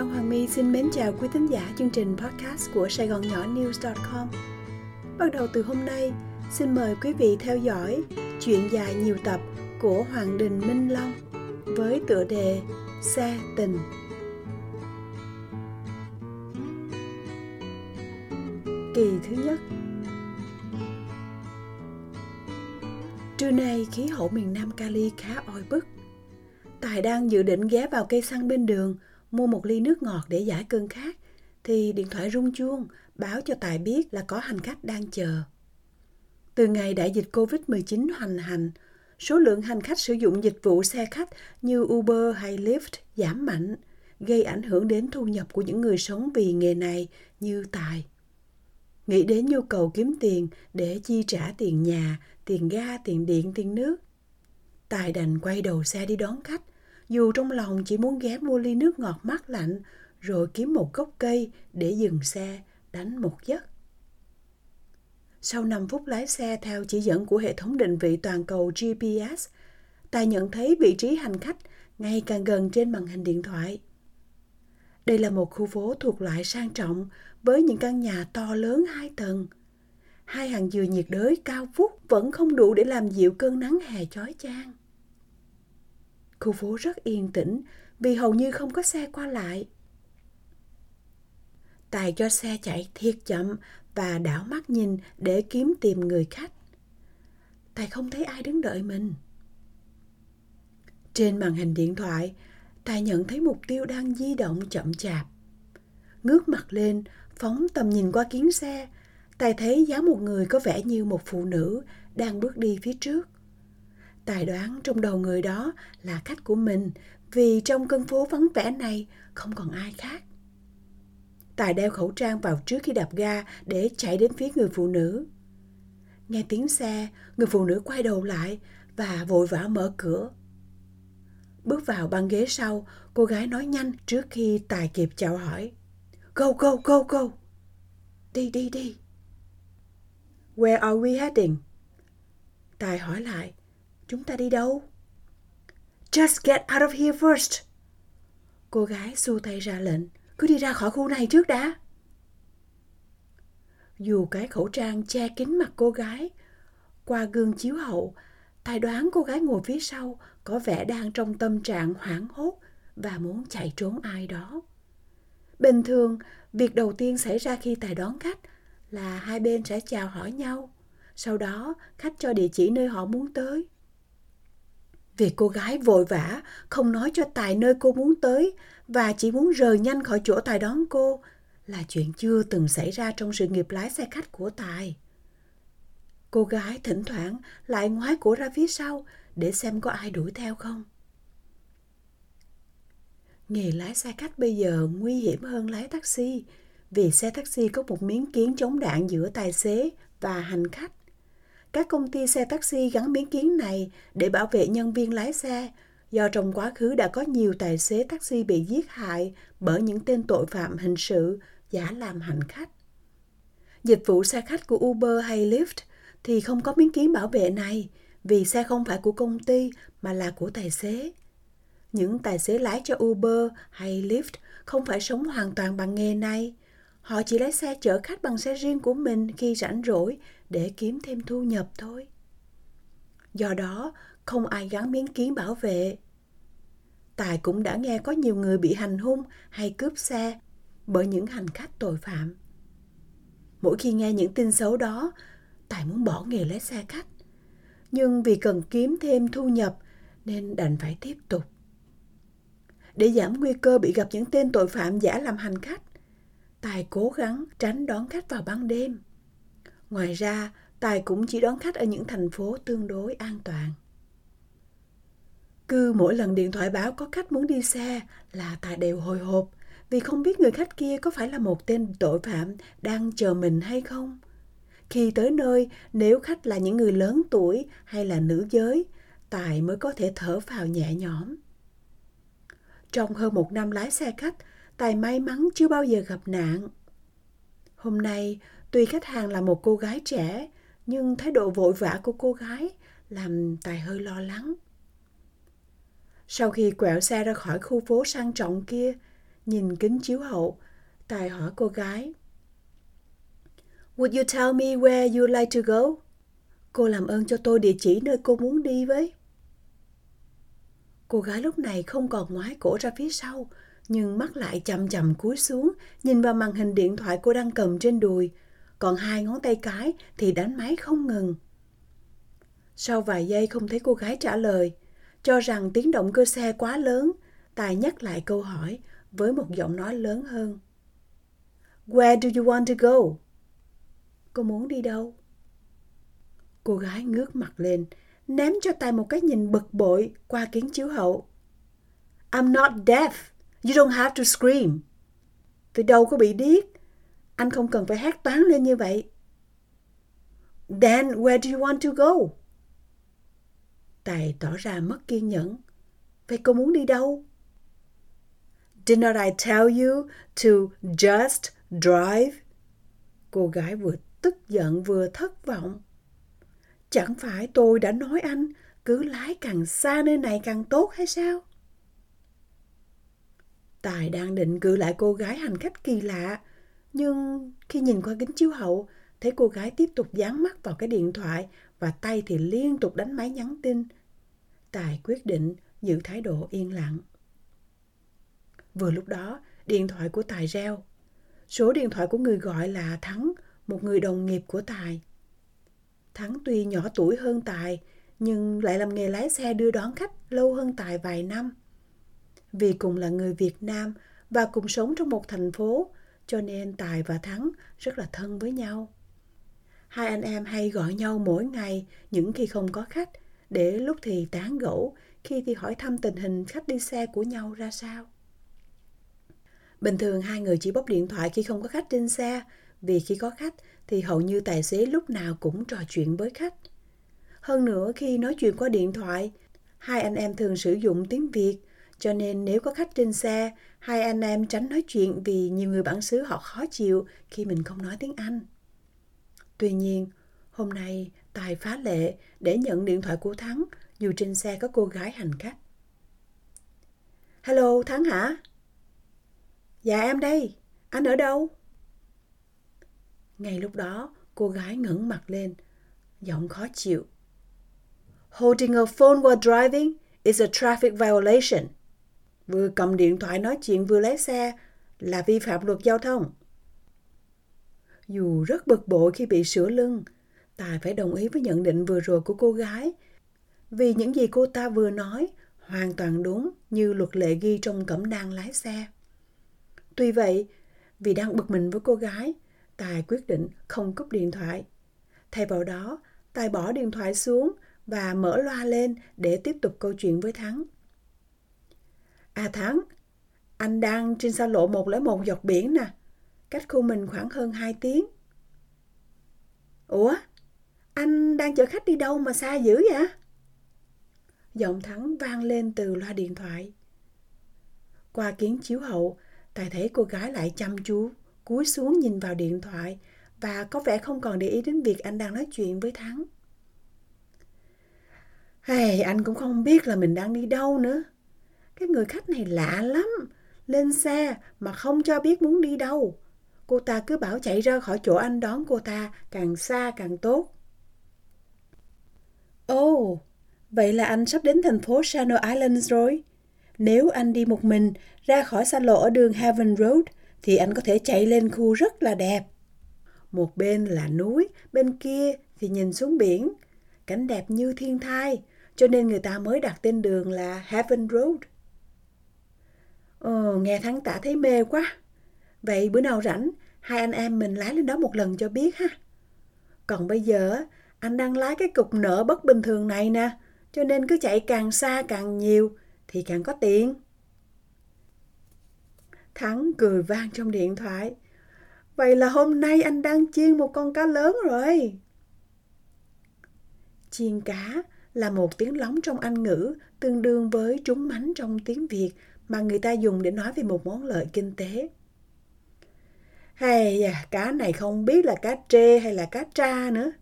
Phan Hoàng My xin mến chào quý thính giả chương trình podcast của Sài Gòn Nhỏ News.com. Bắt đầu từ hôm nay, xin mời quý vị theo dõi chuyện dài nhiều tập của Hoàng Đình Minh Long với tựa đề Xe tình. Kỳ thứ nhất Trưa nay khí hậu miền Nam Cali khá oi bức. Tài đang dự định ghé vào cây xăng bên đường mua một ly nước ngọt để giải cơn khát thì điện thoại rung chuông báo cho Tài biết là có hành khách đang chờ. Từ ngày đại dịch Covid-19 hoành hành, số lượng hành khách sử dụng dịch vụ xe khách như Uber hay Lyft giảm mạnh, gây ảnh hưởng đến thu nhập của những người sống vì nghề này như Tài. Nghĩ đến nhu cầu kiếm tiền để chi trả tiền nhà, tiền ga, tiền điện, tiền nước. Tài đành quay đầu xe đi đón khách, dù trong lòng chỉ muốn ghé mua ly nước ngọt mát lạnh rồi kiếm một gốc cây để dừng xe, đánh một giấc. Sau 5 phút lái xe theo chỉ dẫn của hệ thống định vị toàn cầu GPS, ta nhận thấy vị trí hành khách ngày càng gần trên màn hình điện thoại. Đây là một khu phố thuộc loại sang trọng với những căn nhà to lớn hai tầng. Hai hàng dừa nhiệt đới cao vút vẫn không đủ để làm dịu cơn nắng hè chói chang. Khu phố rất yên tĩnh vì hầu như không có xe qua lại. Tài cho xe chạy thiệt chậm và đảo mắt nhìn để kiếm tìm người khách. Tài không thấy ai đứng đợi mình. Trên màn hình điện thoại, Tài nhận thấy mục tiêu đang di động chậm chạp. Ngước mặt lên, phóng tầm nhìn qua kiến xe, Tài thấy dáng một người có vẻ như một phụ nữ đang bước đi phía trước. Tài đoán trong đầu người đó là khách của mình vì trong cơn phố vắng vẻ này không còn ai khác. Tài đeo khẩu trang vào trước khi đạp ga để chạy đến phía người phụ nữ. Nghe tiếng xe, người phụ nữ quay đầu lại và vội vã mở cửa. Bước vào băng ghế sau, cô gái nói nhanh trước khi Tài kịp chào hỏi. Go, go, go, go. Đi, đi, đi. Where are we heading? Tài hỏi lại. Chúng ta đi đâu? Just get out of here first. Cô gái xua tay ra lệnh. Cứ đi ra khỏi khu này trước đã. Dù cái khẩu trang che kín mặt cô gái, qua gương chiếu hậu, tài đoán cô gái ngồi phía sau có vẻ đang trong tâm trạng hoảng hốt và muốn chạy trốn ai đó. Bình thường, việc đầu tiên xảy ra khi tài đón khách là hai bên sẽ chào hỏi nhau. Sau đó, khách cho địa chỉ nơi họ muốn tới vì cô gái vội vã, không nói cho Tài nơi cô muốn tới và chỉ muốn rời nhanh khỏi chỗ Tài đón cô là chuyện chưa từng xảy ra trong sự nghiệp lái xe khách của Tài. Cô gái thỉnh thoảng lại ngoái cổ ra phía sau để xem có ai đuổi theo không. Nghề lái xe khách bây giờ nguy hiểm hơn lái taxi vì xe taxi có một miếng kiến chống đạn giữa tài xế và hành khách. Các công ty xe taxi gắn miếng kiến này để bảo vệ nhân viên lái xe do trong quá khứ đã có nhiều tài xế taxi bị giết hại bởi những tên tội phạm hình sự, giả làm hành khách. Dịch vụ xe khách của Uber hay Lyft thì không có miếng kiến bảo vệ này vì xe không phải của công ty mà là của tài xế. Những tài xế lái cho Uber hay Lyft không phải sống hoàn toàn bằng nghề này. Họ chỉ lái xe chở khách bằng xe riêng của mình khi rảnh rỗi để kiếm thêm thu nhập thôi. Do đó, không ai gắn miếng kiến bảo vệ. Tài cũng đã nghe có nhiều người bị hành hung hay cướp xe bởi những hành khách tội phạm. Mỗi khi nghe những tin xấu đó, Tài muốn bỏ nghề lái xe khách. Nhưng vì cần kiếm thêm thu nhập nên đành phải tiếp tục. Để giảm nguy cơ bị gặp những tên tội phạm giả làm hành khách, Tài cố gắng tránh đón khách vào ban đêm. Ngoài ra, Tài cũng chỉ đón khách ở những thành phố tương đối an toàn. Cứ mỗi lần điện thoại báo có khách muốn đi xe là Tài đều hồi hộp vì không biết người khách kia có phải là một tên tội phạm đang chờ mình hay không. Khi tới nơi, nếu khách là những người lớn tuổi hay là nữ giới, Tài mới có thể thở vào nhẹ nhõm. Trong hơn một năm lái xe khách, Tài may mắn chưa bao giờ gặp nạn. Hôm nay, tuy khách hàng là một cô gái trẻ, nhưng thái độ vội vã của cô gái làm Tài hơi lo lắng. Sau khi quẹo xe ra khỏi khu phố sang trọng kia, nhìn kính chiếu hậu, Tài hỏi cô gái. Would you tell me where you like to go? Cô làm ơn cho tôi địa chỉ nơi cô muốn đi với. Cô gái lúc này không còn ngoái cổ ra phía sau, nhưng mắt lại chậm chậm cúi xuống, nhìn vào màn hình điện thoại cô đang cầm trên đùi, còn hai ngón tay cái thì đánh máy không ngừng. Sau vài giây không thấy cô gái trả lời, cho rằng tiếng động cơ xe quá lớn, Tài nhắc lại câu hỏi với một giọng nói lớn hơn. Where do you want to go? Cô muốn đi đâu? Cô gái ngước mặt lên, ném cho Tài một cái nhìn bực bội qua kính chiếu hậu. I'm not deaf. You don't have to scream. Tôi đâu có bị điếc. Anh không cần phải hát toán lên như vậy. Then where do you want to go? Tài tỏ ra mất kiên nhẫn. Vậy cô muốn đi đâu? Didn't I tell you to just drive? Cô gái vừa tức giận vừa thất vọng. Chẳng phải tôi đã nói anh cứ lái càng xa nơi này càng tốt hay sao? Tài đang định cự lại cô gái hành khách kỳ lạ, nhưng khi nhìn qua kính chiếu hậu, thấy cô gái tiếp tục dán mắt vào cái điện thoại và tay thì liên tục đánh máy nhắn tin. Tài quyết định giữ thái độ yên lặng. Vừa lúc đó, điện thoại của Tài reo. Số điện thoại của người gọi là Thắng, một người đồng nghiệp của Tài. Thắng tuy nhỏ tuổi hơn Tài, nhưng lại làm nghề lái xe đưa đón khách lâu hơn Tài vài năm. Vì cùng là người Việt Nam và cùng sống trong một thành phố, cho nên Tài và Thắng rất là thân với nhau. Hai anh em hay gọi nhau mỗi ngày những khi không có khách, để lúc thì tán gẫu, khi thì hỏi thăm tình hình khách đi xe của nhau ra sao. Bình thường hai người chỉ bóc điện thoại khi không có khách trên xe, vì khi có khách thì hầu như tài xế lúc nào cũng trò chuyện với khách. Hơn nữa khi nói chuyện qua điện thoại, hai anh em thường sử dụng tiếng Việt, cho nên nếu có khách trên xe, hai anh em tránh nói chuyện vì nhiều người bản xứ họ khó chịu khi mình không nói tiếng Anh. Tuy nhiên, hôm nay Tài phá lệ để nhận điện thoại của Thắng dù trên xe có cô gái hành khách. Hello, Thắng hả? Dạ em đây, anh ở đâu? Ngay lúc đó, cô gái ngẩng mặt lên, giọng khó chịu. Holding a phone while driving is a traffic violation. Vừa cầm điện thoại nói chuyện vừa lái xe là vi phạm luật giao thông. Dù rất bực bội khi bị sửa lưng, Tài phải đồng ý với nhận định vừa rồi của cô gái. Vì những gì cô ta vừa nói hoàn toàn đúng như luật lệ ghi trong cẩm nang lái xe. Tuy vậy, vì đang bực mình với cô gái, Tài quyết định không cúp điện thoại. Thay vào đó, Tài bỏ điện thoại xuống và mở loa lên để tiếp tục câu chuyện với Thắng. À Thắng, anh đang trên xa lộ 101 dọc biển nè, cách khu mình khoảng hơn 2 tiếng. Ủa, anh đang chở khách đi đâu mà xa dữ vậy? Giọng Thắng vang lên từ loa điện thoại. Qua kiến chiếu hậu, Tài thấy cô gái lại chăm chú, cúi xuống nhìn vào điện thoại và có vẻ không còn để ý đến việc anh đang nói chuyện với Thắng. Hey, anh cũng không biết là mình đang đi đâu nữa. Cái người khách này lạ lắm. Lên xe mà không cho biết muốn đi đâu. Cô ta cứ bảo chạy ra khỏi chỗ anh đón cô ta càng xa càng tốt. Ồ, oh, vậy là anh sắp đến thành phố Channel Islands rồi. Nếu anh đi một mình ra khỏi xa lộ ở đường Heaven Road thì anh có thể chạy lên khu rất là đẹp. Một bên là núi, bên kia thì nhìn xuống biển. Cảnh đẹp như thiên thai, cho nên người ta mới đặt tên đường là Heaven Road. Ồ, nghe thắng tả thấy mê quá. Vậy bữa nào rảnh, hai anh em mình lái lên đó một lần cho biết ha. Còn bây giờ, anh đang lái cái cục nợ bất bình thường này nè, cho nên cứ chạy càng xa càng nhiều thì càng có tiền. Thắng cười vang trong điện thoại. Vậy là hôm nay anh đang chiên một con cá lớn rồi. Chiên cá là một tiếng lóng trong Anh ngữ tương đương với trúng mánh trong tiếng Việt mà người ta dùng để nói về một món lợi kinh tế. Hay à, cá này không biết là cá trê hay là cá tra nữa.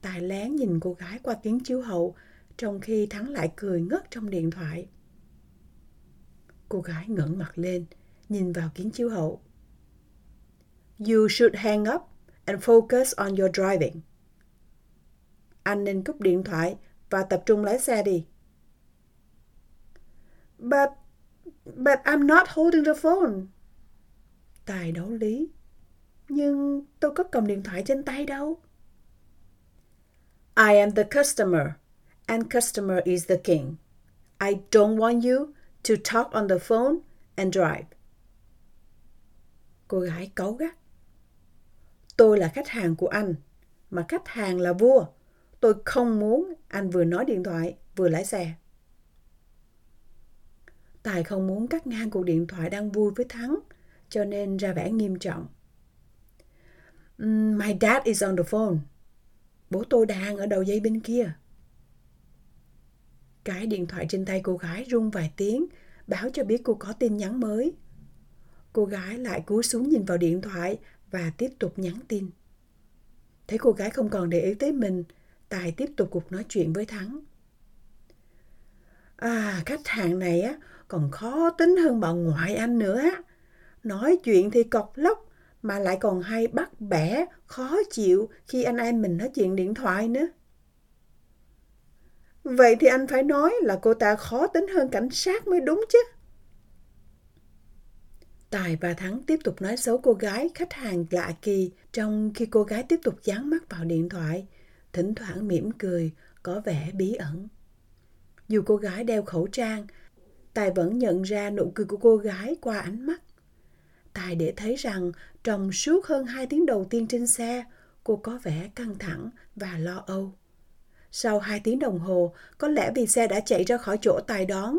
Tài lén nhìn cô gái qua tiếng chiếu hậu, trong khi Thắng lại cười ngất trong điện thoại. Cô gái ngẩng mặt lên, nhìn vào kính chiếu hậu. You should hang up and focus on your driving. Anh nên cúp điện thoại và tập trung lái xe đi. But, but I'm not holding the phone. Tài đấu lý. Nhưng tôi có cầm điện thoại trên tay đâu. I am the customer, and customer is the king. I don't want you to talk on the phone and drive. Cô gái cáu gắt. Tôi là khách hàng của anh, mà khách hàng là vua. Tôi không muốn anh vừa nói điện thoại vừa lái xe. Tài không muốn cắt ngang cuộc điện thoại đang vui với Thắng, cho nên ra vẻ nghiêm trọng. My dad is on the phone. Bố tôi đang ở đầu dây bên kia. Cái điện thoại trên tay cô gái rung vài tiếng, báo cho biết cô có tin nhắn mới. Cô gái lại cúi xuống nhìn vào điện thoại và tiếp tục nhắn tin. Thấy cô gái không còn để ý tới mình, Tài tiếp tục cuộc nói chuyện với Thắng. À, khách hàng này á, còn khó tính hơn bà ngoại anh nữa. Nói chuyện thì cọc lóc, mà lại còn hay bắt bẻ, khó chịu khi anh em mình nói chuyện điện thoại nữa. Vậy thì anh phải nói là cô ta khó tính hơn cảnh sát mới đúng chứ. Tài và Thắng tiếp tục nói xấu cô gái khách hàng lạ kỳ trong khi cô gái tiếp tục dán mắt vào điện thoại, thỉnh thoảng mỉm cười, có vẻ bí ẩn. Dù cô gái đeo khẩu trang, Tài vẫn nhận ra nụ cười của cô gái qua ánh mắt. Tài để thấy rằng trong suốt hơn hai tiếng đầu tiên trên xe, cô có vẻ căng thẳng và lo âu. Sau hai tiếng đồng hồ, có lẽ vì xe đã chạy ra khỏi chỗ Tài đón,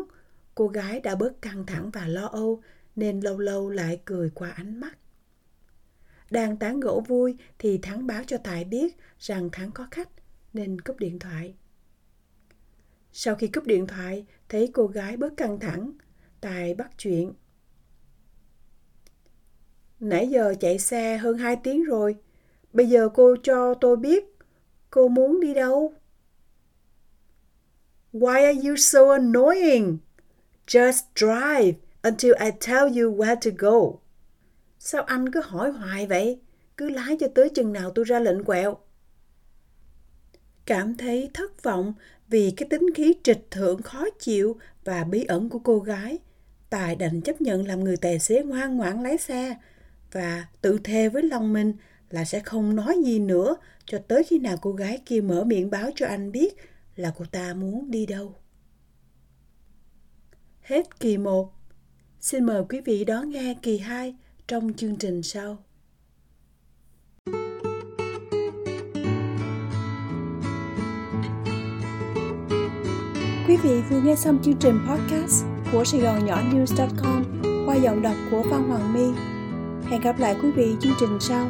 cô gái đã bớt căng thẳng và lo âu nên lâu lâu lại cười qua ánh mắt. Đang tán gỗ vui thì Thắng báo cho Tài biết rằng Thắng có khách nên cúp điện thoại. Sau khi cúp điện thoại, thấy cô gái bớt căng thẳng, Tài bắt chuyện. Nãy giờ chạy xe hơn 2 tiếng rồi, bây giờ cô cho tôi biết cô muốn đi đâu? Why are you so annoying? Just drive until I tell you where to go. Sao anh cứ hỏi hoài vậy? Cứ lái cho tới chừng nào tôi ra lệnh quẹo. Cảm thấy thất vọng vì cái tính khí trịch thượng khó chịu và bí ẩn của cô gái. Tài đành chấp nhận làm người tài xế ngoan ngoãn lái xe và tự thề với lòng mình là sẽ không nói gì nữa cho tới khi nào cô gái kia mở miệng báo cho anh biết là cô ta muốn đi đâu. Hết kỳ 1. Xin mời quý vị đón nghe kỳ 2 trong chương trình sau. Quý vị vừa nghe xong chương trình podcast của Sài Gòn Nhỏ News.com qua giọng đọc của Phan Hoàng My. Hẹn gặp lại quý vị chương trình sau.